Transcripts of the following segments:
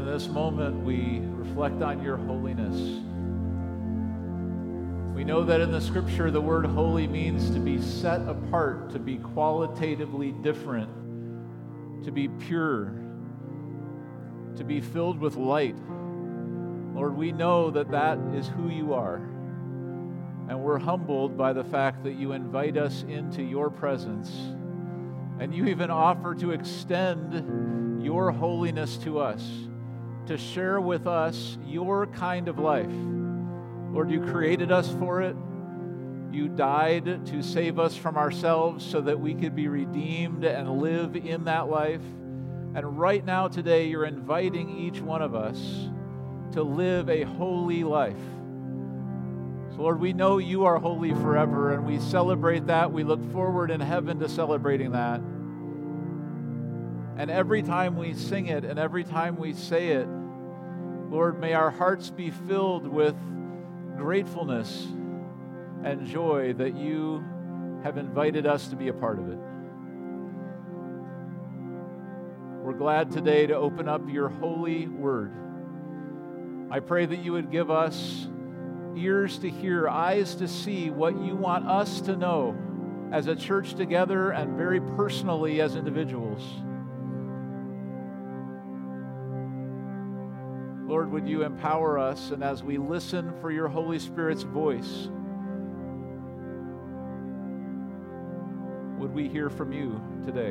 in this moment we reflect on your holiness. We know that in the scripture, the word holy means to be set apart, to be qualitatively different, to be pure, to be filled with light. Lord, we know that that is who you are. And we're humbled by the fact that you invite us into your presence. And you even offer to extend your holiness to us, to share with us your kind of life. Lord, you created us for it. You died to save us from ourselves so that we could be redeemed and live in that life. And right now, today, you're inviting each one of us to live a holy life. So, Lord, we know you are holy forever, and we celebrate that. We look forward in heaven to celebrating that. And every time we sing it and every time we say it, Lord, may our hearts be filled with gratefulness and joy that you have invited us to be a part of it. We're glad today to open up your holy word. I pray that you would give us ears to hear, eyes to see what you want us to know as a church together and very personally as individuals. Lord, would you empower us and as we listen for your Holy Spirit's voice, would we hear from you today?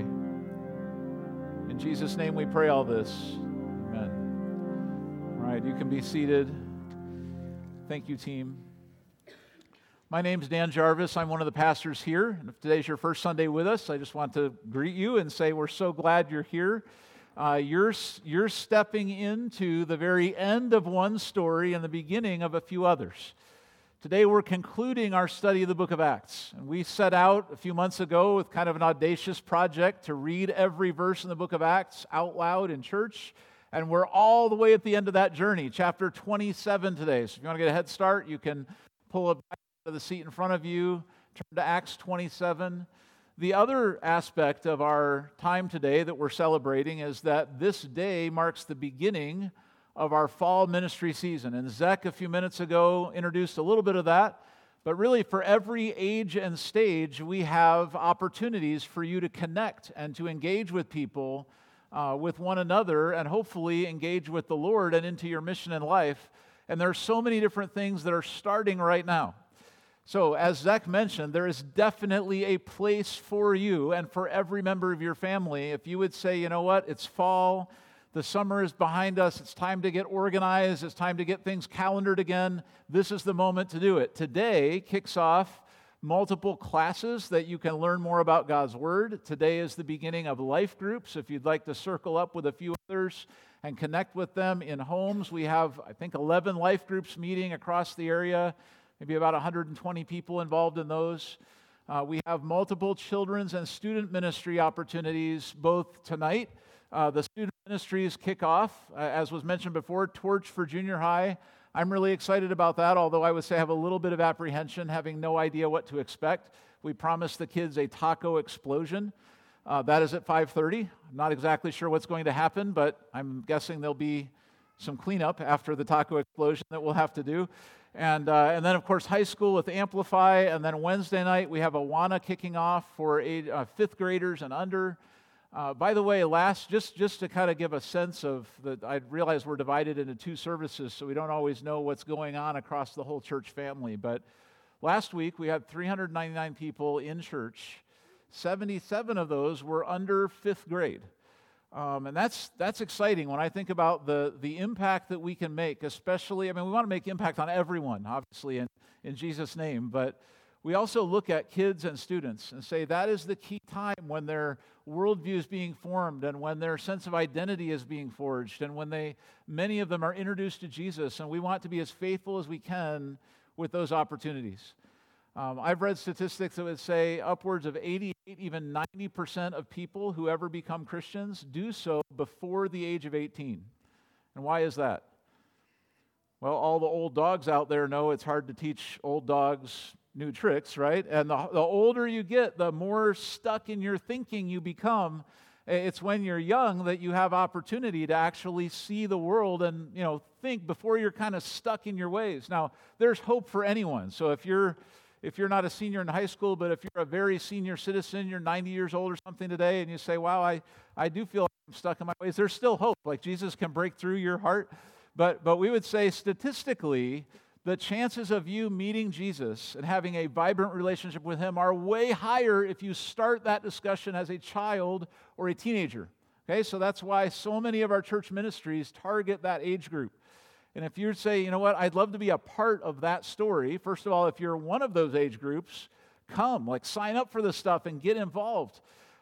In Jesus' name we pray all this. Amen. All right, you can be seated. Thank you, team. My name's Dan Jarvis. I'm one of the pastors here. And if today's your first Sunday with us, I just want to greet you and say we're so glad you're here. Uh, you're, you're stepping into the very end of one story and the beginning of a few others. Today, we're concluding our study of the book of Acts. And we set out a few months ago with kind of an audacious project to read every verse in the book of Acts out loud in church. And we're all the way at the end of that journey, chapter 27 today. So if you want to get a head start, you can pull back to the seat in front of you, turn to Acts 27. The other aspect of our time today that we're celebrating is that this day marks the beginning of our fall ministry season. And Zach, a few minutes ago, introduced a little bit of that. But really, for every age and stage, we have opportunities for you to connect and to engage with people, uh, with one another, and hopefully engage with the Lord and into your mission in life. And there are so many different things that are starting right now. So, as Zach mentioned, there is definitely a place for you and for every member of your family. If you would say, you know what, it's fall, the summer is behind us. It's time to get organized. It's time to get things calendared again. This is the moment to do it. Today kicks off multiple classes that you can learn more about God's Word. Today is the beginning of life groups. If you'd like to circle up with a few others and connect with them in homes, we have, I think, 11 life groups meeting across the area, maybe about 120 people involved in those. Uh, we have multiple children's and student ministry opportunities both tonight uh, the student ministries kick off, uh, as was mentioned before, Torch for junior high. I'm really excited about that, although I would say I have a little bit of apprehension, having no idea what to expect. We promised the kids a taco explosion. Uh, that is at 5:30. I'm not exactly sure what's going to happen, but I'm guessing there'll be some cleanup after the taco explosion that we'll have to do. And, uh, and then, of course, high school with Amplify. And then Wednesday night, we have Awana kicking off for eight, uh, fifth graders and under. Uh, by the way, last, just, just to kind of give a sense of that, I realize we're divided into two services, so we don't always know what's going on across the whole church family. But last week we had 399 people in church. 77 of those were under fifth grade. Um, and that's, that's exciting when I think about the, the impact that we can make, especially, I mean, we want to make impact on everyone, obviously, in, in Jesus' name, but we also look at kids and students and say that is the key time when their worldview is being formed and when their sense of identity is being forged and when they many of them are introduced to jesus and we want to be as faithful as we can with those opportunities um, i've read statistics that would say upwards of 88 even 90% of people who ever become christians do so before the age of 18 and why is that well all the old dogs out there know it's hard to teach old dogs new tricks, right? And the, the older you get, the more stuck in your thinking you become. It's when you're young that you have opportunity to actually see the world and, you know, think before you're kind of stuck in your ways. Now, there's hope for anyone. So if you're if you're not a senior in high school, but if you're a very senior citizen, you're 90 years old or something today, and you say, Wow, I, I do feel like I'm stuck in my ways, there's still hope. Like Jesus can break through your heart. But, but we would say statistically, the chances of you meeting Jesus and having a vibrant relationship with Him are way higher if you start that discussion as a child or a teenager. Okay, so that's why so many of our church ministries target that age group. And if you say, you know what, I'd love to be a part of that story, first of all, if you're one of those age groups, come, like sign up for this stuff and get involved.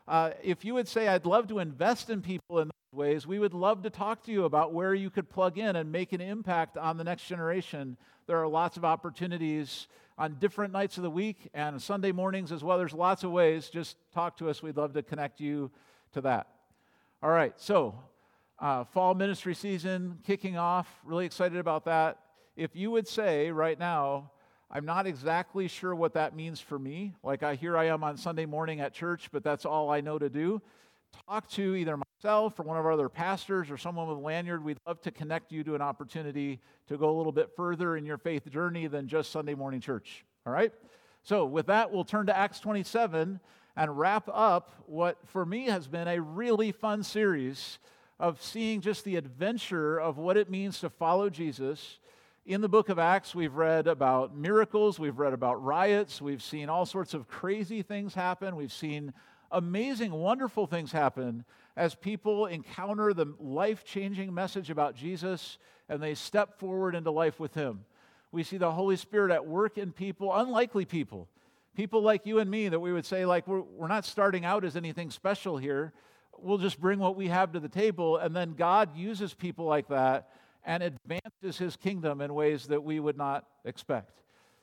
Uh, if you would say, I'd love to invest in people in those ways, we would love to talk to you about where you could plug in and make an impact on the next generation. There are lots of opportunities on different nights of the week and Sunday mornings as well. There's lots of ways. Just talk to us. We'd love to connect you to that. All right, so uh, fall ministry season kicking off. Really excited about that. If you would say right now, I'm not exactly sure what that means for me. Like, I here I am on Sunday morning at church, but that's all I know to do. Talk to either myself or one of our other pastors or someone with lanyard. We'd love to connect you to an opportunity to go a little bit further in your faith journey than just Sunday morning church. All right? So, with that, we'll turn to Acts 27 and wrap up what for me has been a really fun series of seeing just the adventure of what it means to follow Jesus. In the book of Acts, we've read about miracles, we've read about riots, we've seen all sorts of crazy things happen, we've seen amazing, wonderful things happen as people encounter the life changing message about Jesus and they step forward into life with Him. We see the Holy Spirit at work in people, unlikely people, people like you and me that we would say, like, we're, we're not starting out as anything special here we'll just bring what we have to the table, and then God uses people like that and advances his kingdom in ways that we would not expect.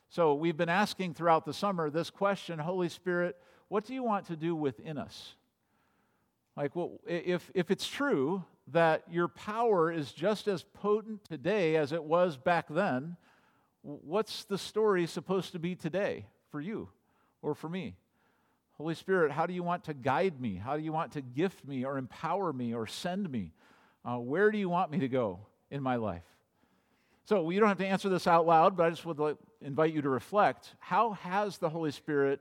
So we've been asking throughout the summer this question Holy Spirit, what do you want to do within us? Like, well, if, if it's true that your power is just as potent today as it was back then, what's the story supposed to be today for you or for me? Holy Spirit, how do you want to guide me? How do you want to gift me or empower me or send me? Uh, where do you want me to go in my life? So you don't have to answer this out loud, but I just would like, invite you to reflect. How has the Holy Spirit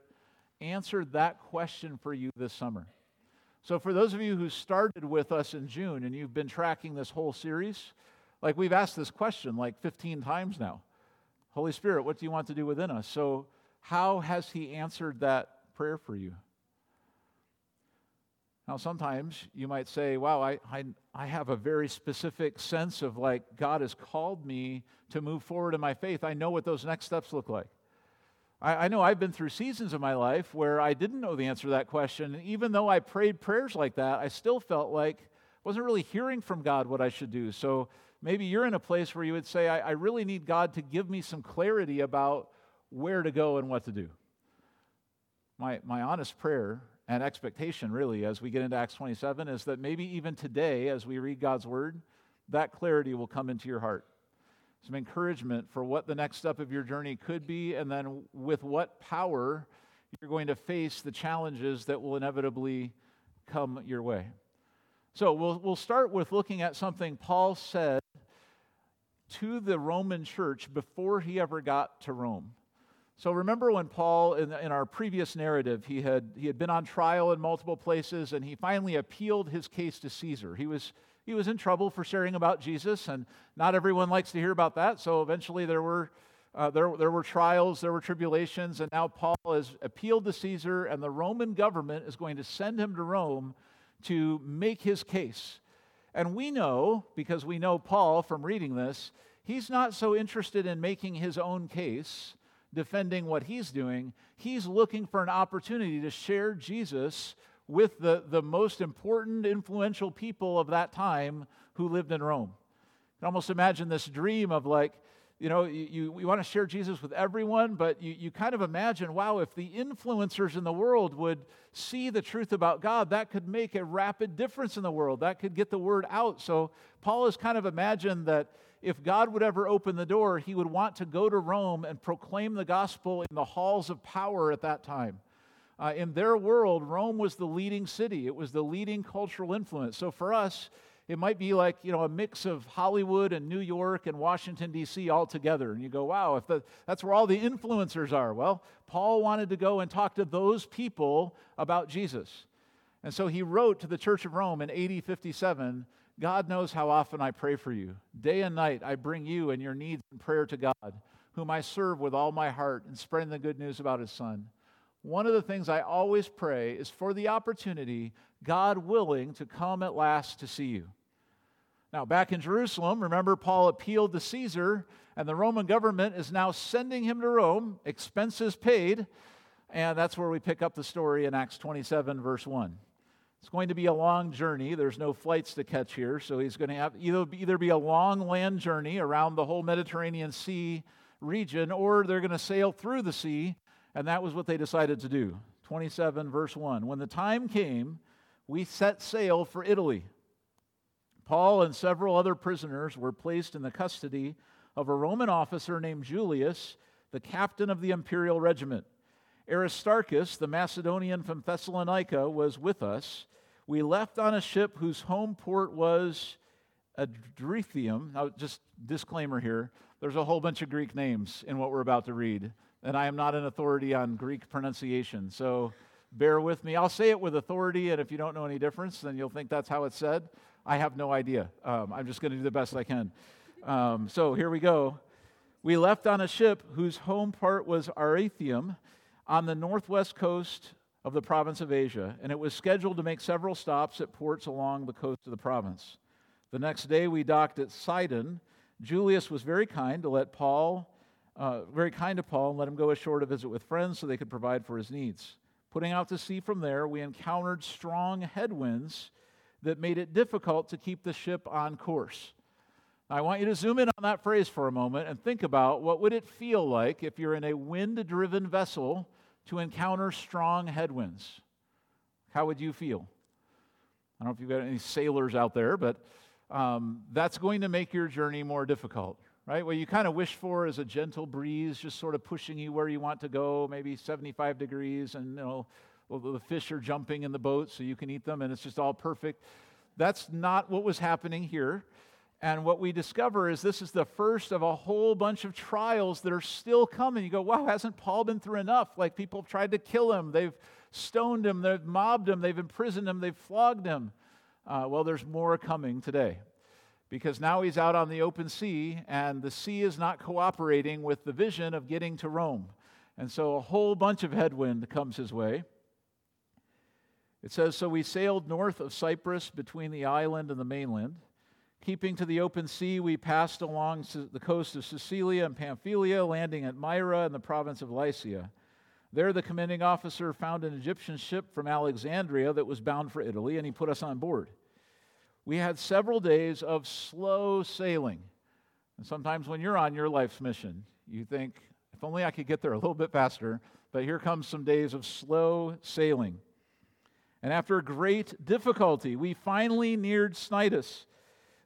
answered that question for you this summer? So, for those of you who started with us in June and you've been tracking this whole series, like we've asked this question like 15 times now Holy Spirit, what do you want to do within us? So, how has He answered that prayer for you. Now, sometimes you might say, wow, I, I, I have a very specific sense of like God has called me to move forward in my faith. I know what those next steps look like. I, I know I've been through seasons of my life where I didn't know the answer to that question. And even though I prayed prayers like that, I still felt like I wasn't really hearing from God what I should do. So maybe you're in a place where you would say, I, I really need God to give me some clarity about where to go and what to do my, my honest prayer and expectation, really, as we get into Acts 27, is that maybe even today, as we read God's word, that clarity will come into your heart. Some encouragement for what the next step of your journey could be, and then with what power you're going to face the challenges that will inevitably come your way. So we'll, we'll start with looking at something Paul said to the Roman church before he ever got to Rome. So remember when Paul, in, in, our previous narrative, he had, he had been on trial in multiple places and he finally appealed his case to Caesar. He was, he was in trouble for sharing about Jesus, and not everyone likes to hear about that. So eventually there were, uh, there, there were trials, there were tribulations, and now Paul has appealed to Caesar, and the Roman government is going to send him to Rome to make his case. And we know, because we know Paul from reading this, he's not so interested in making his own case defending what he's doing. He's looking for an opportunity to share Jesus with the, the most important, influential people of that time who lived in Rome. You can almost imagine this dream of like, you know, you, you want to share Jesus with everyone, but you, you kind of imagine, wow, if the influencers in the world would see the truth about God, that could make a rapid difference in the world. That could get the word out. So Paul has kind of imagined that if God would ever open the door, he would want to go to Rome and proclaim the gospel in the halls of power at that time. Uh, in their world, Rome was the leading city, it was the leading cultural influence. So for us, it might be like you know a mix of Hollywood and New York and Washington D.C. all together, and you go, "Wow, if the, that's where all the influencers are." Well, Paul wanted to go and talk to those people about Jesus, and so he wrote to the Church of Rome in AD 57. God knows how often I pray for you. Day and night I bring you and your needs in prayer to God, whom I serve with all my heart in spreading the good news about his Son. One of the things I always pray is for the opportunity, God willing, to come at last to see you. Now, back in Jerusalem, remember Paul appealed to Caesar, and the Roman government is now sending him to Rome, expenses paid, and that's where we pick up the story in Acts 27, verse 1. It's going to be a long journey. There's no flights to catch here, so he's going to have either, either be a long land journey around the whole Mediterranean Sea region, or they're going to sail through the sea and that was what they decided to do. 27, verse 1. When the time came, we set sail for Italy. Paul and several other prisoners were placed in the custody of a Roman officer named Julius, the captain of the imperial regiment. Aristarchus, the Macedonian from Thessalonica, was with us. We left on a ship whose home port was Adretium. Now, just disclaimer here there's a whole bunch of Greek names in what we're about to read and I am not an authority on Greek pronunciation. So bear with me. I'll say it with authority, and if you don't know any difference, then you'll think that's how it's said. I have no idea. Um, I'm just going to do the best I can. Um, so here we go. We left on a ship whose home port was Arethium on the northwest coast of the province of Asia, and it was scheduled to make several stops at ports along the coast of the province. The next day, we docked at Sidon. Julius was very kind to let Paul uh, very kind to Paul and let him go ashore to visit with friends so they could provide for his needs. Putting out to sea from there, we encountered strong headwinds that made it difficult to keep the ship on course. I want you to zoom in on that phrase for a moment and think about what would it feel like if you're in a wind-driven vessel to encounter strong headwinds. How would you feel? I don't know if you've got any sailors out there, but um, that's going to make your journey more difficult right? What you kind of wish for is a gentle breeze just sort of pushing you where you want to go, maybe 75 degrees, and you know, the fish are jumping in the boat so you can eat them, and it's just all perfect. That's not what was happening here. And what we discover is this is the first of a whole bunch of trials that are still coming. You go, wow, hasn't Paul been through enough? Like people have tried to kill him, they've stoned him, they've mobbed him, they've imprisoned him, they've flogged him. Uh, well, there's more coming today because now he's out on the open sea and the sea is not cooperating with the vision of getting to Rome. And so a whole bunch of headwind comes his way. It says So we sailed north of Cyprus between the island and the mainland. Keeping to the open sea, we passed along the coast of Cilicia and Pamphylia, landing at Myra in the province of Lycia. There, the commanding officer found an Egyptian ship from Alexandria that was bound for Italy, and he put us on board we had several days of slow sailing. And sometimes when you're on your life's mission, you think, if only I could get there a little bit faster. But here comes some days of slow sailing. And after great difficulty, we finally neared Cnidus.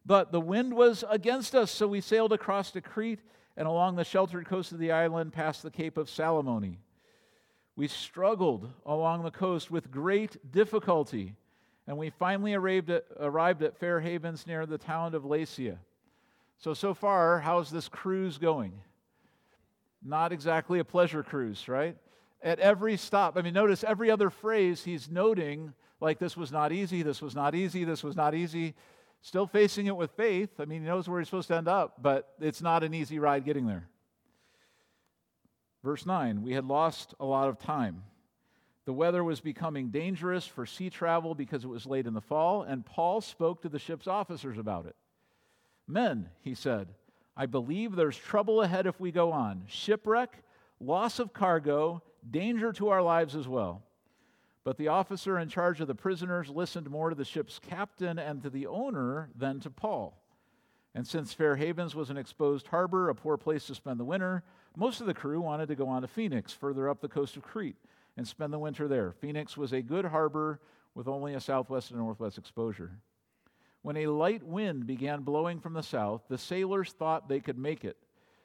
But the wind was against us, so we sailed across to Crete and along the sheltered coast of the island past the Cape of Salmone. We struggled along the coast with great difficulty and we finally arrived at, arrived at Fair Havens near the town of Lasea. So, so far, how's this cruise going? Not exactly a pleasure cruise, right? At every stop, I mean, notice every other phrase he's noting, like this was not easy, this was not easy, this was not easy. Still facing it with faith. I mean, he knows where he's supposed to end up, but it's not an easy ride getting there. Verse 9, we had lost a lot of time. The weather was becoming dangerous for sea travel because it was late in the fall, and Paul spoke to the ship's officers about it. Men, he said, I believe there's trouble ahead if we go on shipwreck, loss of cargo, danger to our lives as well. But the officer in charge of the prisoners listened more to the ship's captain and to the owner than to Paul. And since Fair Havens was an exposed harbor, a poor place to spend the winter, most of the crew wanted to go on to Phoenix, further up the coast of Crete and spend the winter there. Phoenix was a good harbor with only a southwest and northwest exposure. When a light wind began blowing from the south, the sailors thought they could make it.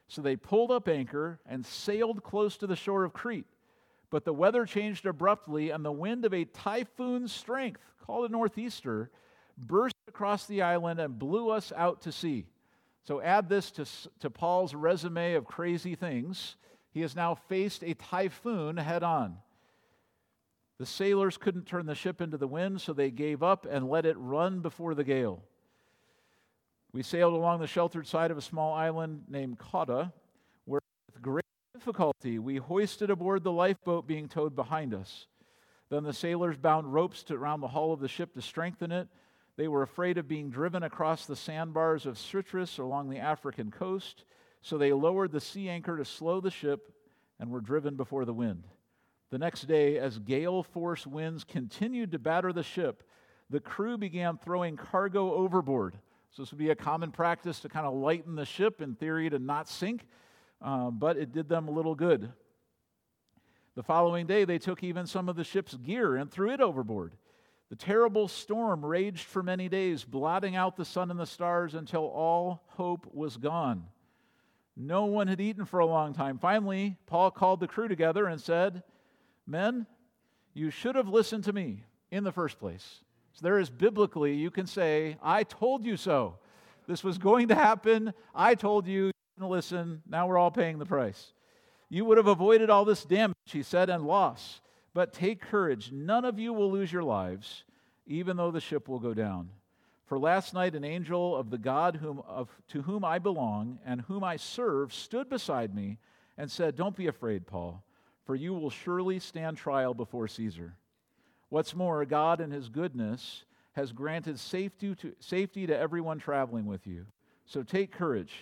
So they pulled up anchor and sailed close to the shore of Crete. But the weather changed abruptly, and the wind of a typhoon strength, called a northeaster, burst across the island and blew us out to sea. So add this to, to Paul's resume of crazy things. He has now faced a typhoon head on. The sailors couldn't turn the ship into the wind, so they gave up and let it run before the gale. We sailed along the sheltered side of a small island named Cauda, where with great difficulty we hoisted aboard the lifeboat being towed behind us. Then the sailors bound ropes to, around the hull of the ship to strengthen it. They were afraid of being driven across the sandbars of Syrtis along the African coast, so they lowered the sea anchor to slow the ship and were driven before the wind. The next day, as gale force winds continued to batter the ship, the crew began throwing cargo overboard. So, this would be a common practice to kind of lighten the ship, in theory, to not sink, uh, but it did them a little good. The following day, they took even some of the ship's gear and threw it overboard. The terrible storm raged for many days, blotting out the sun and the stars until all hope was gone. No one had eaten for a long time. Finally, Paul called the crew together and said, Men, you should have listened to me in the first place. So there is biblically, you can say, I told you so. This was going to happen. I told you, you listen. Now we're all paying the price. You would have avoided all this damage, he said, and loss. But take courage. None of you will lose your lives, even though the ship will go down. For last night, an angel of the God whom, of, to whom I belong and whom I serve stood beside me and said, Don't be afraid, Paul for you will surely stand trial before Caesar. What's more, God in his goodness has granted safety to, safety to everyone traveling with you. So take courage,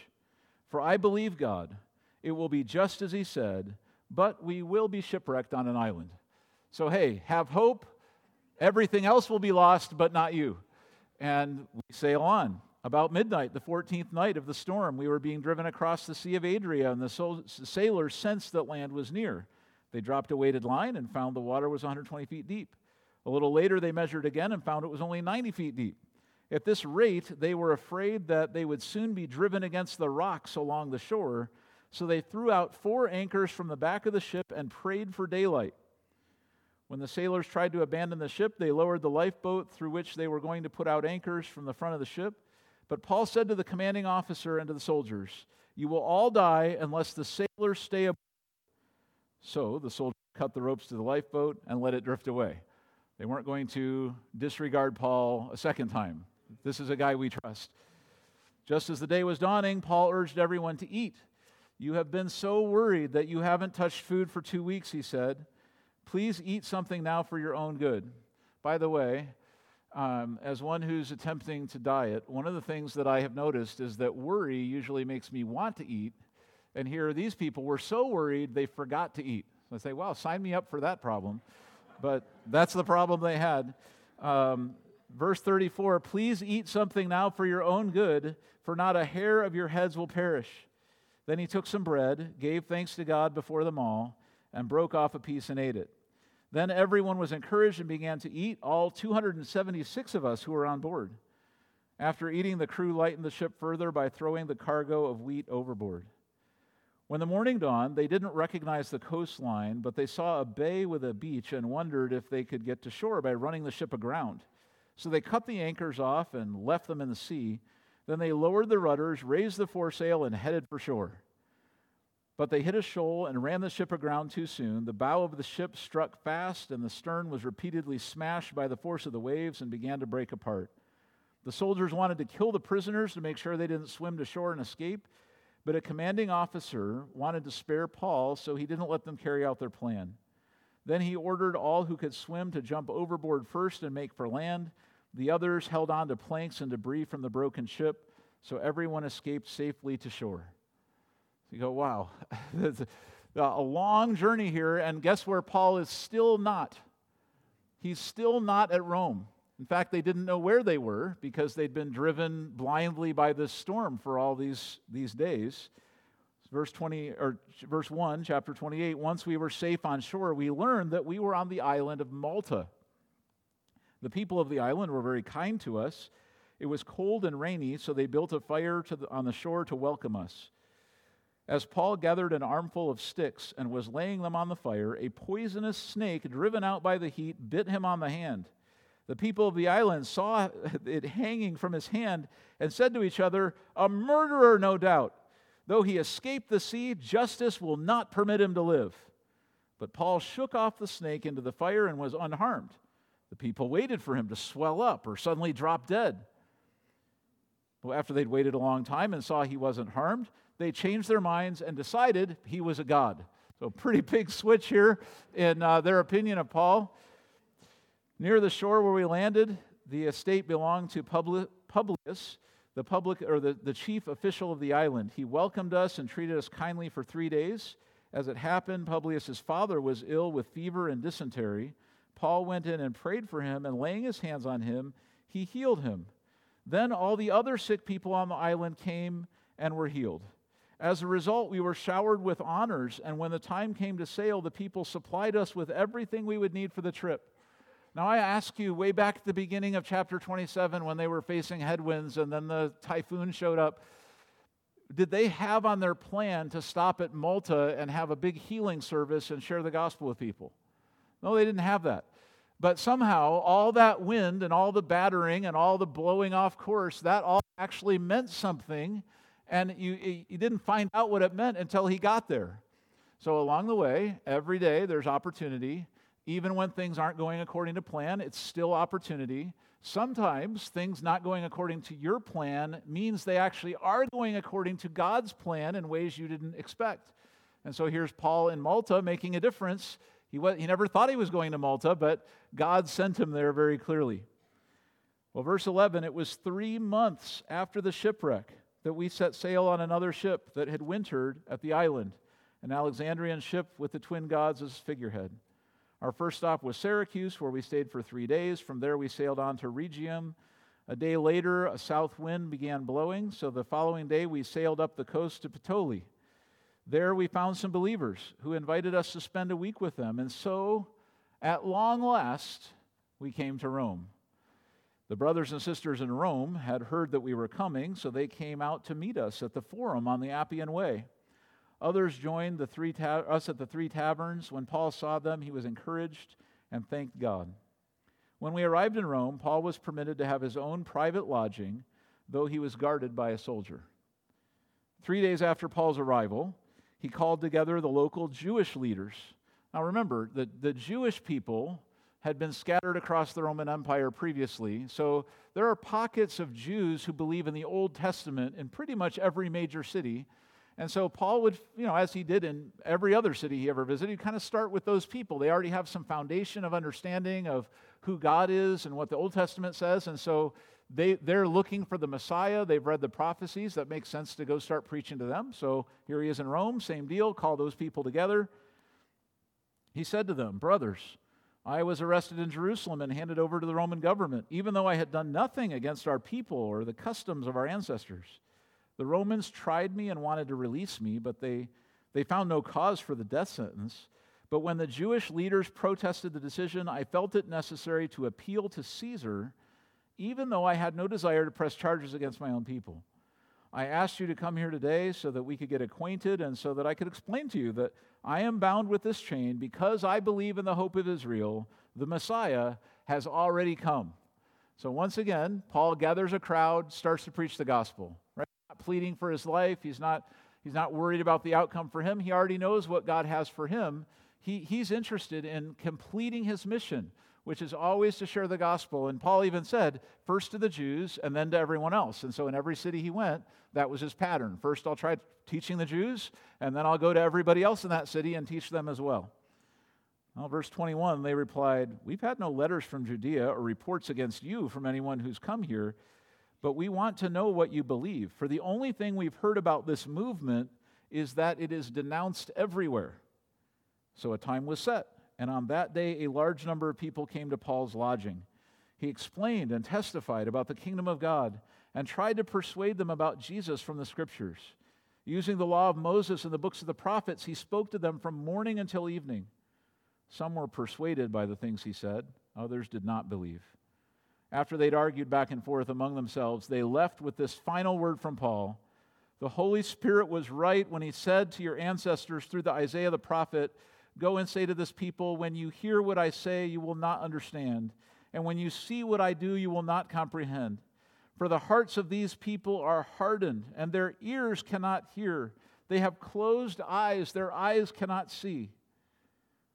for I believe God. It will be just as he said, but we will be shipwrecked on an island. So, hey, have hope. Everything else will be lost, but not you. And we sail on. About midnight, the 14th night of the storm, we were being driven across the Sea of Adria, and the sailors sensed that land was near. They dropped a weighted line and found the water was 120 feet deep. A little later, they measured again and found it was only 90 feet deep. At this rate, they were afraid that they would soon be driven against the rocks along the shore, so they threw out four anchors from the back of the ship and prayed for daylight. When the sailors tried to abandon the ship, they lowered the lifeboat through which they were going to put out anchors from the front of the ship. But Paul said to the commanding officer and to the soldiers, You will all die unless the sailors stay aboard so the soldiers cut the ropes to the lifeboat and let it drift away. They weren't going to disregard Paul a second time. This is a guy we trust. Just as the day was dawning, Paul urged everyone to eat. You have been so worried that you haven't touched food for two weeks, he said. Please eat something now for your own good. By the way, um, as one who's attempting to diet, one of the things that I have noticed is that worry usually makes me want to eat and here, these people were so worried they forgot to eat. So I say, wow, sign me up for that problem. But that's the problem they had. Um, verse 34 Please eat something now for your own good, for not a hair of your heads will perish. Then he took some bread, gave thanks to God before them all, and broke off a piece and ate it. Then everyone was encouraged and began to eat, all 276 of us who were on board. After eating, the crew lightened the ship further by throwing the cargo of wheat overboard. When the morning dawned, they didn't recognize the coastline, but they saw a bay with a beach and wondered if they could get to shore by running the ship aground. So they cut the anchors off and left them in the sea. Then they lowered the rudders, raised the foresail, and headed for shore. But they hit a shoal and ran the ship aground too soon. The bow of the ship struck fast, and the stern was repeatedly smashed by the force of the waves and began to break apart. The soldiers wanted to kill the prisoners to make sure they didn't swim to shore and escape. But a commanding officer wanted to spare Paul, so he didn't let them carry out their plan. Then he ordered all who could swim to jump overboard first and make for land. The others held on to planks and debris from the broken ship, so everyone escaped safely to shore. So you go, wow, a long journey here, and guess where Paul is still not? He's still not at Rome. In fact, they didn't know where they were because they'd been driven blindly by this storm for all these, these days. Verse 20 or verse 1, chapter 28, once we were safe on shore, we learned that we were on the island of Malta. The people of the island were very kind to us. It was cold and rainy, so they built a fire the, on the shore to welcome us. As Paul gathered an armful of sticks and was laying them on the fire, a poisonous snake, driven out by the heat, bit him on the hand. The people of the island saw it hanging from his hand and said to each other, A murderer, no doubt. Though he escaped the sea, justice will not permit him to live. But Paul shook off the snake into the fire and was unharmed. The people waited for him to swell up or suddenly drop dead. Well, after they'd waited a long time and saw he wasn't harmed, they changed their minds and decided he was a god. So, pretty big switch here in uh, their opinion of Paul. Near the shore where we landed, the estate belonged to Publius, the public or the, the chief official of the island. He welcomed us and treated us kindly for three days. As it happened, Publius's father was ill with fever and dysentery. Paul went in and prayed for him, and laying his hands on him, he healed him. Then all the other sick people on the island came and were healed. As a result, we were showered with honors, and when the time came to sail, the people supplied us with everything we would need for the trip. Now, I ask you, way back at the beginning of chapter 27, when they were facing headwinds and then the typhoon showed up, did they have on their plan to stop at Malta and have a big healing service and share the gospel with people? No, they didn't have that. But somehow, all that wind and all the battering and all the blowing off course, that all actually meant something and you, you didn't find out what it meant until he got there. So, along the way, every day there's opportunity. Even when things aren't going according to plan, it's still opportunity. Sometimes things not going according to your plan means they actually are going according to God's plan in ways you didn't expect. And so here's Paul in Malta making a difference. He, was, he never thought he was going to Malta, but God sent him there very clearly. Well, verse 11 it was three months after the shipwreck that we set sail on another ship that had wintered at the island, an Alexandrian ship with the twin gods as figurehead. Our first stop was Syracuse, where we stayed for three days. From there, we sailed on to Rhegium. A day later, a south wind began blowing, so the following day, we sailed up the coast to Puteoli. There, we found some believers who invited us to spend a week with them, and so, at long last, we came to Rome. The brothers and sisters in Rome had heard that we were coming, so they came out to meet us at the Forum on the Appian Way. Others joined the three ta- us at the three taverns. When Paul saw them, he was encouraged and thanked God. When we arrived in Rome, Paul was permitted to have his own private lodging, though he was guarded by a soldier. Three days after Paul's arrival, he called together the local Jewish leaders. Now remember, the, the Jewish people had been scattered across the Roman Empire previously. So there are pockets of Jews who believe in the Old Testament in pretty much every major city. And so Paul would, you know, as he did in every other city he ever visited, kind of start with those people. They already have some foundation of understanding of who God is and what the Old Testament says. And so they, they're looking for the Messiah. They've read the prophecies. That makes sense to go start preaching to them. So here he is in Rome, same deal, call those people together. He said to them, Brothers, I was arrested in Jerusalem and handed over to the Roman government, even though I had done nothing against our people or the customs of our ancestors. The Romans tried me and wanted to release me, but they, they found no cause for the death sentence. But when the Jewish leaders protested the decision, I felt it necessary to appeal to Caesar, even though I had no desire to press charges against my own people. I asked you to come here today so that we could get acquainted and so that I could explain to you that I am bound with this chain because I believe in the hope of Israel. The Messiah has already come. So once again, Paul gathers a crowd, starts to preach the gospel. Right? Not pleading for his life. He's not, he's not worried about the outcome for him. He already knows what God has for him. He, he's interested in completing his mission, which is always to share the gospel. And Paul even said, first to the Jews and then to everyone else. And so in every city he went, that was his pattern. First, I'll try teaching the Jews, and then I'll go to everybody else in that city and teach them as well. Well, verse 21, they replied, We've had no letters from Judea or reports against you from anyone who's come here, but we want to know what you believe. For the only thing we've heard about this movement is that it is denounced everywhere. So a time was set and on that day, a large number of people came to Paul's lodging. He explained and testified about the kingdom of God and tried to persuade them about Jesus from the scriptures. Using the law of Moses and the books of the prophets, he spoke to them from morning until evening. Some were persuaded by the things he said, others did not believe. After they'd argued back and forth among themselves, they left with this final word from Paul The Holy Spirit was right when he said to your ancestors through the Isaiah the prophet, Go and say to this people, When you hear what I say, you will not understand. And when you see what I do, you will not comprehend. For the hearts of these people are hardened, and their ears cannot hear. They have closed eyes, their eyes cannot see.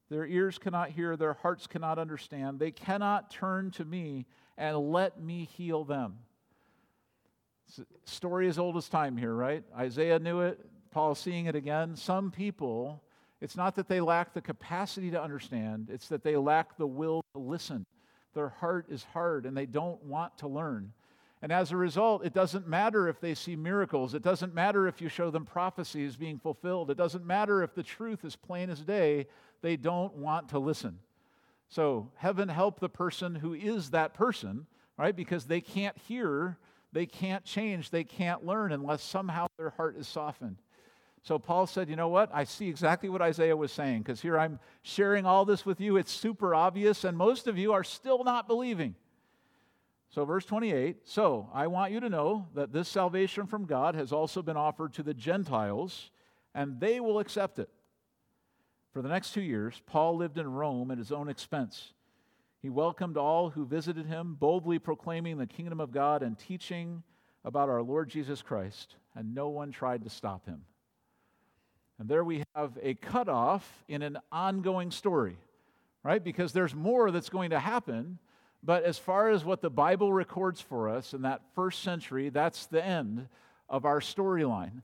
Their ears cannot hear, their hearts cannot understand. They cannot turn to me and let me heal them. Story as old as time here, right? Isaiah knew it. Paul's seeing it again. Some people, it's not that they lack the capacity to understand, it's that they lack the will to listen. Their heart is hard and they don't want to learn. And as a result, it doesn't matter if they see miracles. It doesn't matter if you show them prophecies being fulfilled. It doesn't matter if the truth is plain as day. They don't want to listen. So, heaven help the person who is that person, right? Because they can't hear they can't change, they can't learn unless somehow their heart is softened. So Paul said, You know what? I see exactly what Isaiah was saying because here I'm sharing all this with you. It's super obvious, and most of you are still not believing. So, verse 28 So I want you to know that this salvation from God has also been offered to the Gentiles, and they will accept it. For the next two years, Paul lived in Rome at his own expense. He welcomed all who visited him, boldly proclaiming the kingdom of God and teaching about our Lord Jesus Christ, and no one tried to stop him. And there we have a cutoff in an ongoing story, right? Because there's more that's going to happen. But as far as what the Bible records for us in that first century, that's the end of our storyline.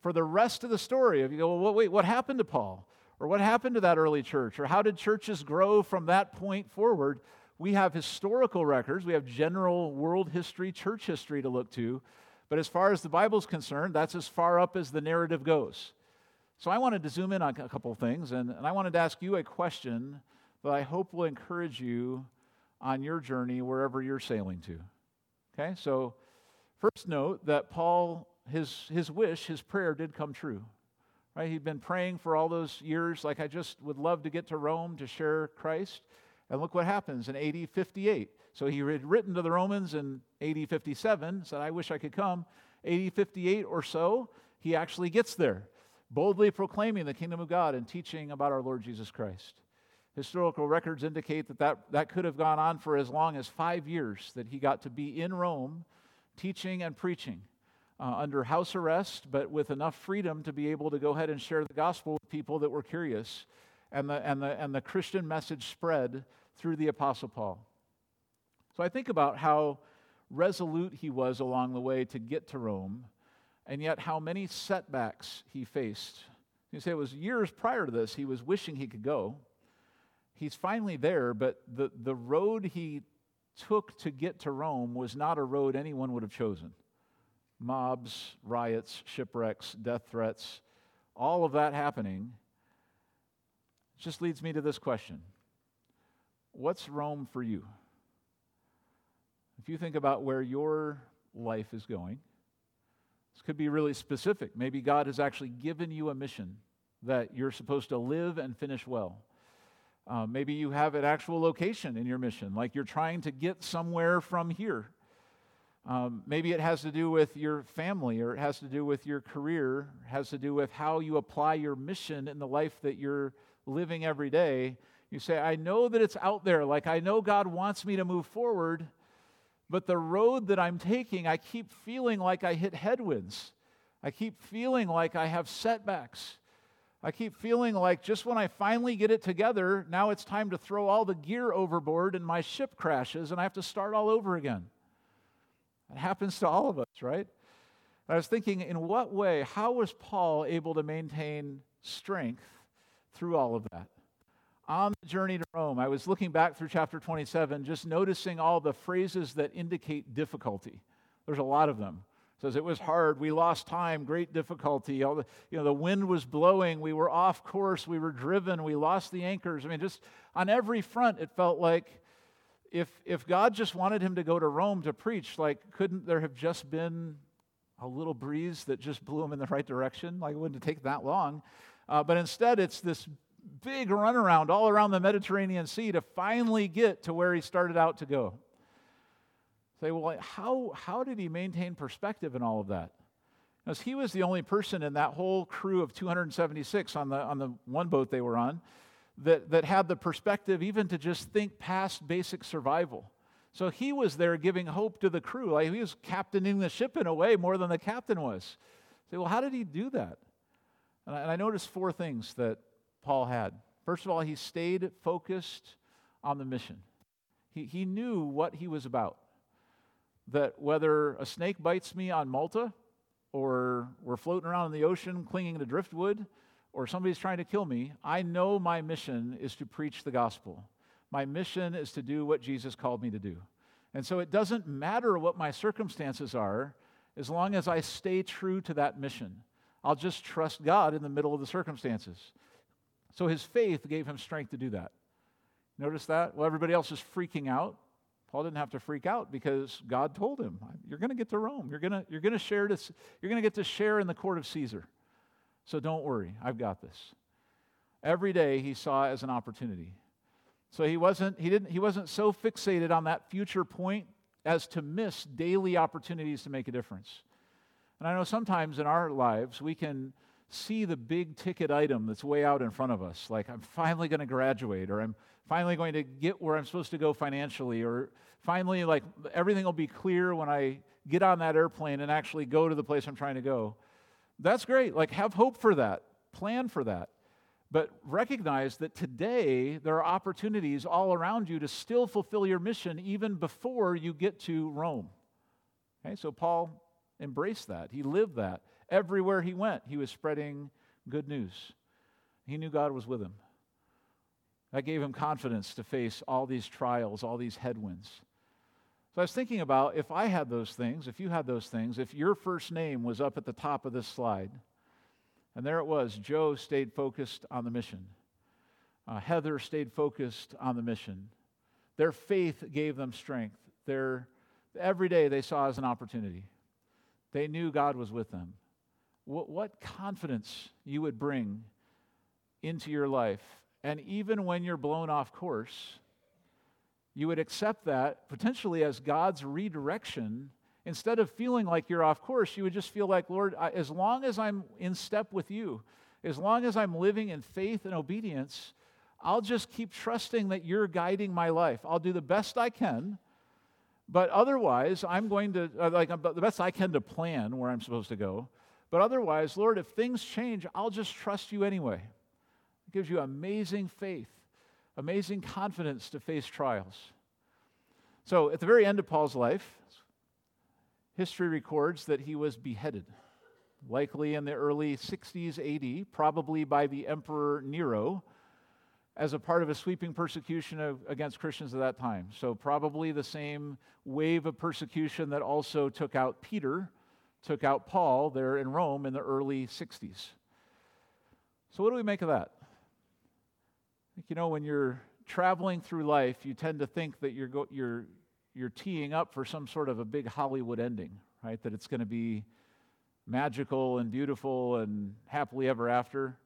For the rest of the story, if you go, well, wait, what happened to Paul? Or what happened to that early church? Or how did churches grow from that point forward? We have historical records, we have general world history, church history to look to. But as far as the Bible's concerned, that's as far up as the narrative goes. So I wanted to zoom in on a couple of things, and, and I wanted to ask you a question that I hope will encourage you on your journey wherever you're sailing to. Okay, so first note that Paul, his, his wish, his prayer did come true. Right? He'd been praying for all those years, like I just would love to get to Rome to share Christ. And look what happens in AD 58. So he had written to the Romans in AD 57, said, I wish I could come. AD 58 or so, he actually gets there, boldly proclaiming the kingdom of God and teaching about our Lord Jesus Christ. Historical records indicate that, that that could have gone on for as long as five years, that he got to be in Rome teaching and preaching uh, under house arrest, but with enough freedom to be able to go ahead and share the gospel with people that were curious. And the, and the, and the Christian message spread through the Apostle Paul. So I think about how resolute he was along the way to get to Rome, and yet how many setbacks he faced. You say it was years prior to this, he was wishing he could go. He's finally there, but the, the road he took to get to Rome was not a road anyone would have chosen mobs, riots, shipwrecks, death threats, all of that happening, just leads me to this question What's Rome for you? If you think about where your life is going, this could be really specific. Maybe God has actually given you a mission that you're supposed to live and finish well. Uh, maybe you have an actual location in your mission, like you're trying to get somewhere from here. Um, maybe it has to do with your family, or it has to do with your career, has to do with how you apply your mission in the life that you're living every day. You say, I know that it's out there, like I know God wants me to move forward, but the road that I'm taking, I keep feeling like I hit headwinds. I keep feeling like I have setbacks. I keep feeling like just when I finally get it together, now it's time to throw all the gear overboard and my ship crashes and I have to start all over again. It happens to all of us, right? I was thinking, in what way, how was Paul able to maintain strength through all of that? On the journey to Rome, I was looking back through chapter 27, just noticing all the phrases that indicate difficulty. There's a lot of them. It says it was hard, we lost time, great difficulty. All the, you know, the wind was blowing, we were off course, we were driven, we lost the anchors. I mean, just on every front, it felt like if, if God just wanted him to go to Rome to preach, like, couldn't there have just been a little breeze that just blew him in the right direction? Like, it wouldn't take that long. Uh, but instead, it's this big runaround all around the Mediterranean Sea to finally get to where he started out to go. Say, well, how, how did he maintain perspective in all of that? Because he was the only person in that whole crew of 276 on the, on the one boat they were on that, that had the perspective even to just think past basic survival. So he was there giving hope to the crew. Like he was captaining the ship in a way more than the captain was. Say, well, how did he do that? And I, and I noticed four things that Paul had. First of all, he stayed focused on the mission. He, he knew what he was about. That whether a snake bites me on Malta, or we're floating around in the ocean clinging to driftwood, or somebody's trying to kill me, I know my mission is to preach the gospel. My mission is to do what Jesus called me to do. And so it doesn't matter what my circumstances are as long as I stay true to that mission. I'll just trust God in the middle of the circumstances. So his faith gave him strength to do that. Notice that? Well, everybody else is freaking out. Paul didn't have to freak out because God told him, "You're going to get to Rome. You're going to you're to share this. You're going to get to share in the court of Caesar. So don't worry. I've got this." Every day he saw as an opportunity. So he wasn't he didn't he wasn't so fixated on that future point as to miss daily opportunities to make a difference. And I know sometimes in our lives we can see the big ticket item that's way out in front of us, like I'm finally going to graduate, or I'm finally going to get where I'm supposed to go financially, or finally, like everything will be clear when I get on that airplane and actually go to the place I'm trying to go. That's great. Like, have hope for that, plan for that. But recognize that today there are opportunities all around you to still fulfill your mission even before you get to Rome. Okay, so Paul embraced that. He lived that. Everywhere he went, he was spreading good news. He knew God was with him. That gave him confidence to face all these trials, all these headwinds. So I was thinking about if I had those things, if you had those things, if your first name was up at the top of this slide, and there it was Joe stayed focused on the mission, uh, Heather stayed focused on the mission. Their faith gave them strength. Their, every day they saw as an opportunity. They knew God was with them what, what confidence you would bring into your life. And even when you're blown off course, you would accept that potentially as God's redirection. Instead of feeling like you're off course, you would just feel like, Lord, I, as long as I'm in step with you, as long as I'm living in faith and obedience, I'll just keep trusting that you're guiding my life. I'll do the best I can, but otherwise, I'm going to, uh, like, the best I can to plan where I'm supposed to go. But otherwise, Lord, if things change, I'll just trust you anyway. It gives you amazing faith, amazing confidence to face trials. So, at the very end of Paul's life, history records that he was beheaded, likely in the early 60s AD, probably by the Emperor Nero, as a part of a sweeping persecution of, against Christians at that time. So, probably the same wave of persecution that also took out Peter took out Paul there in Rome in the early 60s. So, what do we make of that? You know, when you're traveling through life, you tend to think that you're, go- you're, you're teeing up for some sort of a big Hollywood ending, right? That it's going to be magical and beautiful and happily ever after.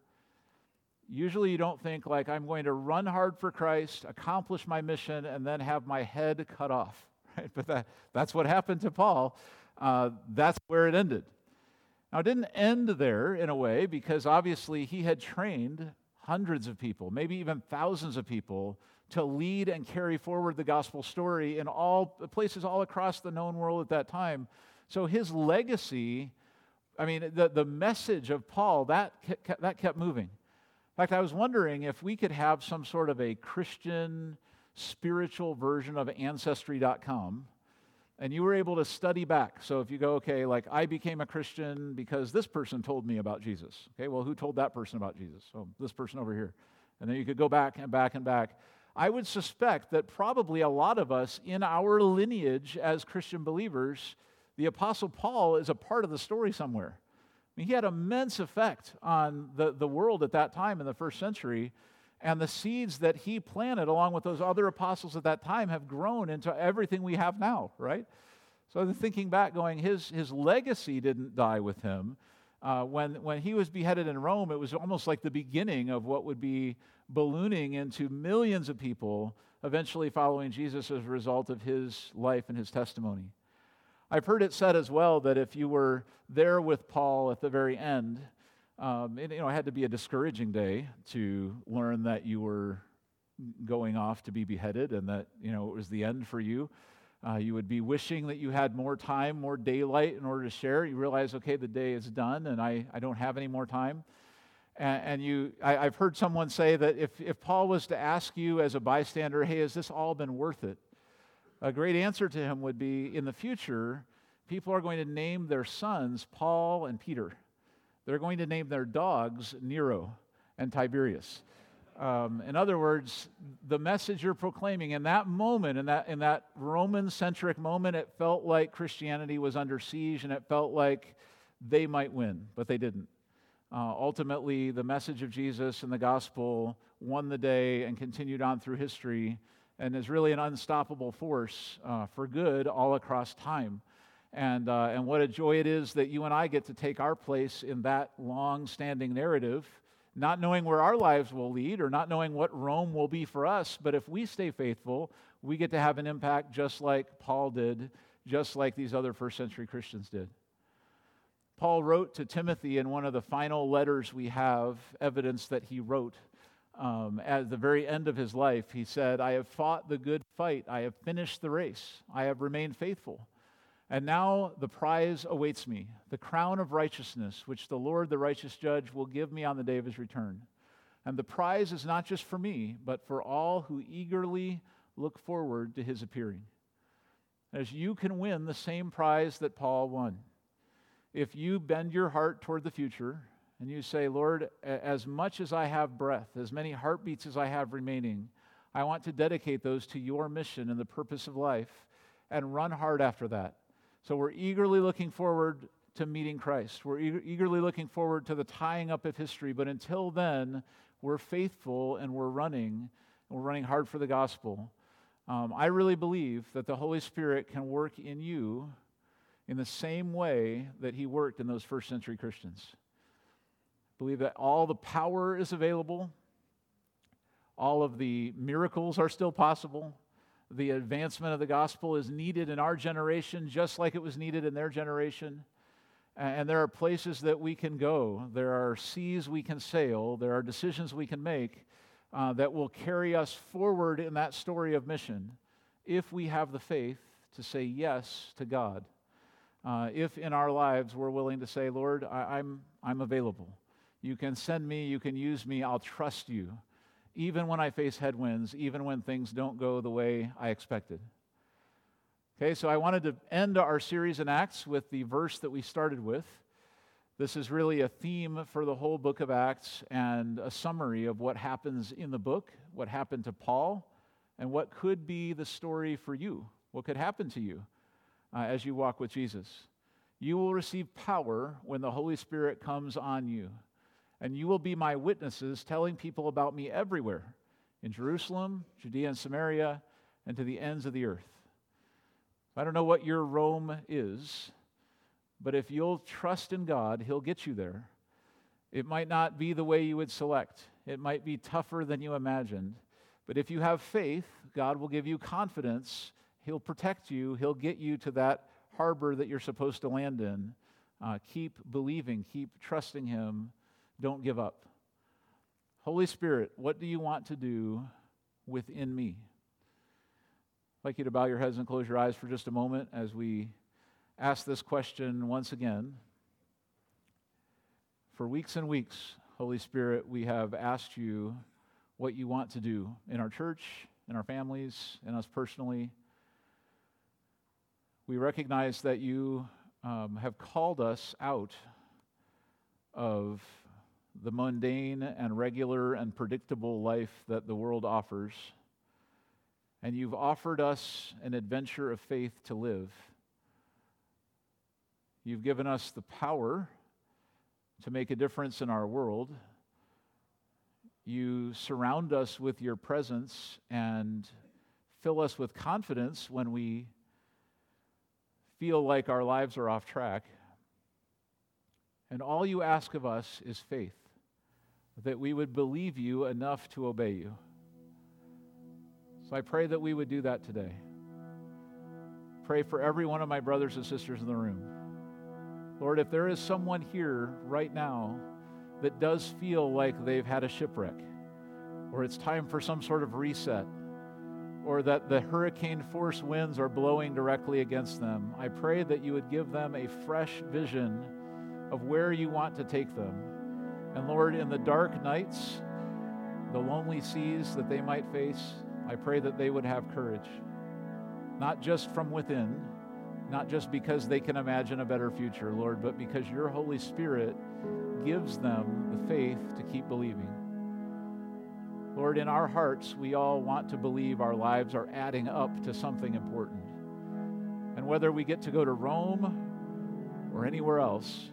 Usually, you don't think, like, I'm going to run hard for Christ, accomplish my mission, and then have my head cut off, right? But that, that's what happened to Paul uh, that's where it ended. Now, it didn't end there in a way because obviously he had trained hundreds of people, maybe even thousands of people, to lead and carry forward the gospel story in all places all across the known world at that time. So his legacy, I mean, the, the message of Paul, that kept, that kept moving. In fact, I was wondering if we could have some sort of a Christian spiritual version of Ancestry.com and you were able to study back. So if you go, okay, like I became a Christian because this person told me about Jesus. Okay, well, who told that person about Jesus? Oh, this person over here. And then you could go back and back and back. I would suspect that probably a lot of us in our lineage as Christian believers, the Apostle Paul is a part of the story somewhere. I mean, he had immense effect on the, the world at that time in the first century and the seeds that he planted, along with those other apostles at that time, have grown into everything we have now, right? So thinking back, going, his, his legacy didn't die with him. Uh, when, when he was beheaded in Rome, it was almost like the beginning of what would be ballooning into millions of people eventually following Jesus as a result of his life and his testimony. I've heard it said as well that if you were there with Paul at the very end, um, it, you know, it had to be a discouraging day to learn that you were going off to be beheaded and that you know it was the end for you. Uh, you would be wishing that you had more time, more daylight in order to share. You realize, okay, the day is done and I, I don't have any more time. And, and you, I, have heard someone say that if, if Paul was to ask you as a bystander, hey, has this all been worth it? A great answer to him would be in the future, people are going to name their sons Paul and Peter. They're going to name their dogs Nero and Tiberius. Um, in other words, the message you're proclaiming in that moment, in that, in that Roman centric moment, it felt like Christianity was under siege and it felt like they might win, but they didn't. Uh, ultimately, the message of Jesus and the gospel won the day and continued on through history and is really an unstoppable force uh, for good all across time. And, uh, and what a joy it is that you and I get to take our place in that long standing narrative not knowing where our lives will lead or not knowing what Rome will be for us. But if we stay faithful, we get to have an impact just like Paul did, just like these other first century Christians did. Paul wrote to Timothy in one of the final letters we have evidence that he wrote. Um, at the very end of his life, he said, I have fought the good fight. I have finished the race. I have remained faithful. And now the prize awaits me, the crown of righteousness, which the Lord, the righteous judge, will give me on the day of his return. And the prize is not just for me, but for all who eagerly look forward to his appearing. As you can win the same prize that Paul won. If you bend your heart toward the future and you say, Lord, as much as I have breath, as many heartbeats as I have remaining, I want to dedicate those to your mission and the purpose of life and run hard after that so we're eagerly looking forward to meeting Christ. We're eagerly looking forward to the tying up of history. But until then, we're faithful and we're running. And we're running hard for the gospel. Um, I really believe that the Holy Spirit can work in you in the same way that He worked in those first century Christians. I believe that all the power is available, all of the miracles are still possible the advancement of the gospel is needed in our generation just like it was needed in their generation. And there are places that we can go, there are seas we can sail, there are decisions we can make uh, that will carry us forward in that story of mission if we have the faith to say yes to God. Uh, if in our lives we're willing to say, Lord, I, I'm, I'm available. You can send me, you can use me, I'll trust you even when I face headwinds, even when things don't go the way I expected. Okay, so I wanted to end our series in Acts with the verse that we started with. This is really a theme for the whole book of Acts and a summary of what happens in the book, what happened to Paul, and what could be the story for you, what could happen to you uh, as you walk with Jesus. You will receive power when the Holy Spirit comes on you and you will be my witnesses, telling people about me everywhere in Jerusalem, Judea and Samaria, and to the ends of the earth. I don't know what your Rome is, but if you'll trust in God, He'll get you there. It might not be the way you would select, it might be tougher than you imagined. But if you have faith, God will give you confidence. He'll protect you, He'll get you to that harbor that you're supposed to land in. Uh, keep believing, keep trusting Him don't give up. Holy Spirit, what do you want to do within me? I'd like you to bow your heads and close your eyes for just a moment as we ask this question once again. For weeks and weeks, Holy Spirit, we have asked you what you want to do in our church, in our families, in us personally. We recognize that you um, have called us out of the mundane and regular and predictable life that the world offers, and you've offered us an adventure of faith to live. You've given us the power to make a difference in our world. You surround us with your presence and fill us with confidence when we feel like our lives are off track. And all you ask of us is faith that we would believe you enough to obey you. So I pray that we would do that today. pray for every one of my brothers and sisters in the room. Lord, if there is someone here right now that does feel like they've had a shipwreck, or it's time for some sort of reset, or that the hurricane force winds are blowing directly against them, I pray that you would give them a fresh vision of where you want to take them. And Lord, in the dark nights, the lonely seas that they might face, I pray that they would have courage, not just from within, not just because they can imagine a better future, Lord, but because your Holy Spirit gives them the faith to keep believing. Lord, in our hearts, we all want to believe our lives are adding up to something important. And whether we get to go to Rome or anywhere else,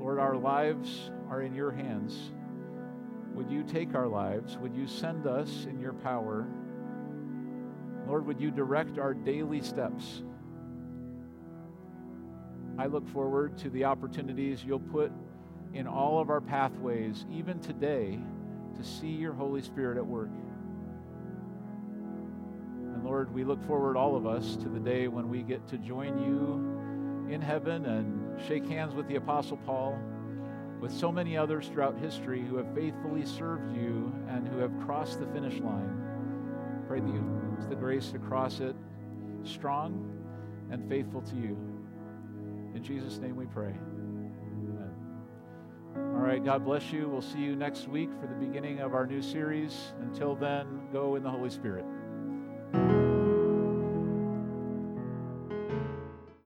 Lord, our lives are in your hands. Would you take our lives? Would you send us in your power? Lord, would you direct our daily steps? I look forward to the opportunities you'll put in all of our pathways, even today, to see your Holy Spirit at work. And Lord, we look forward, all of us, to the day when we get to join you in heaven and shake hands with the Apostle Paul, with so many others throughout history who have faithfully served you and who have crossed the finish line. Pray that you give the grace to cross it strong and faithful to you. In Jesus' name we pray. All right, God bless you. We'll see you next week for the beginning of our new series. Until then, go in the Holy Spirit.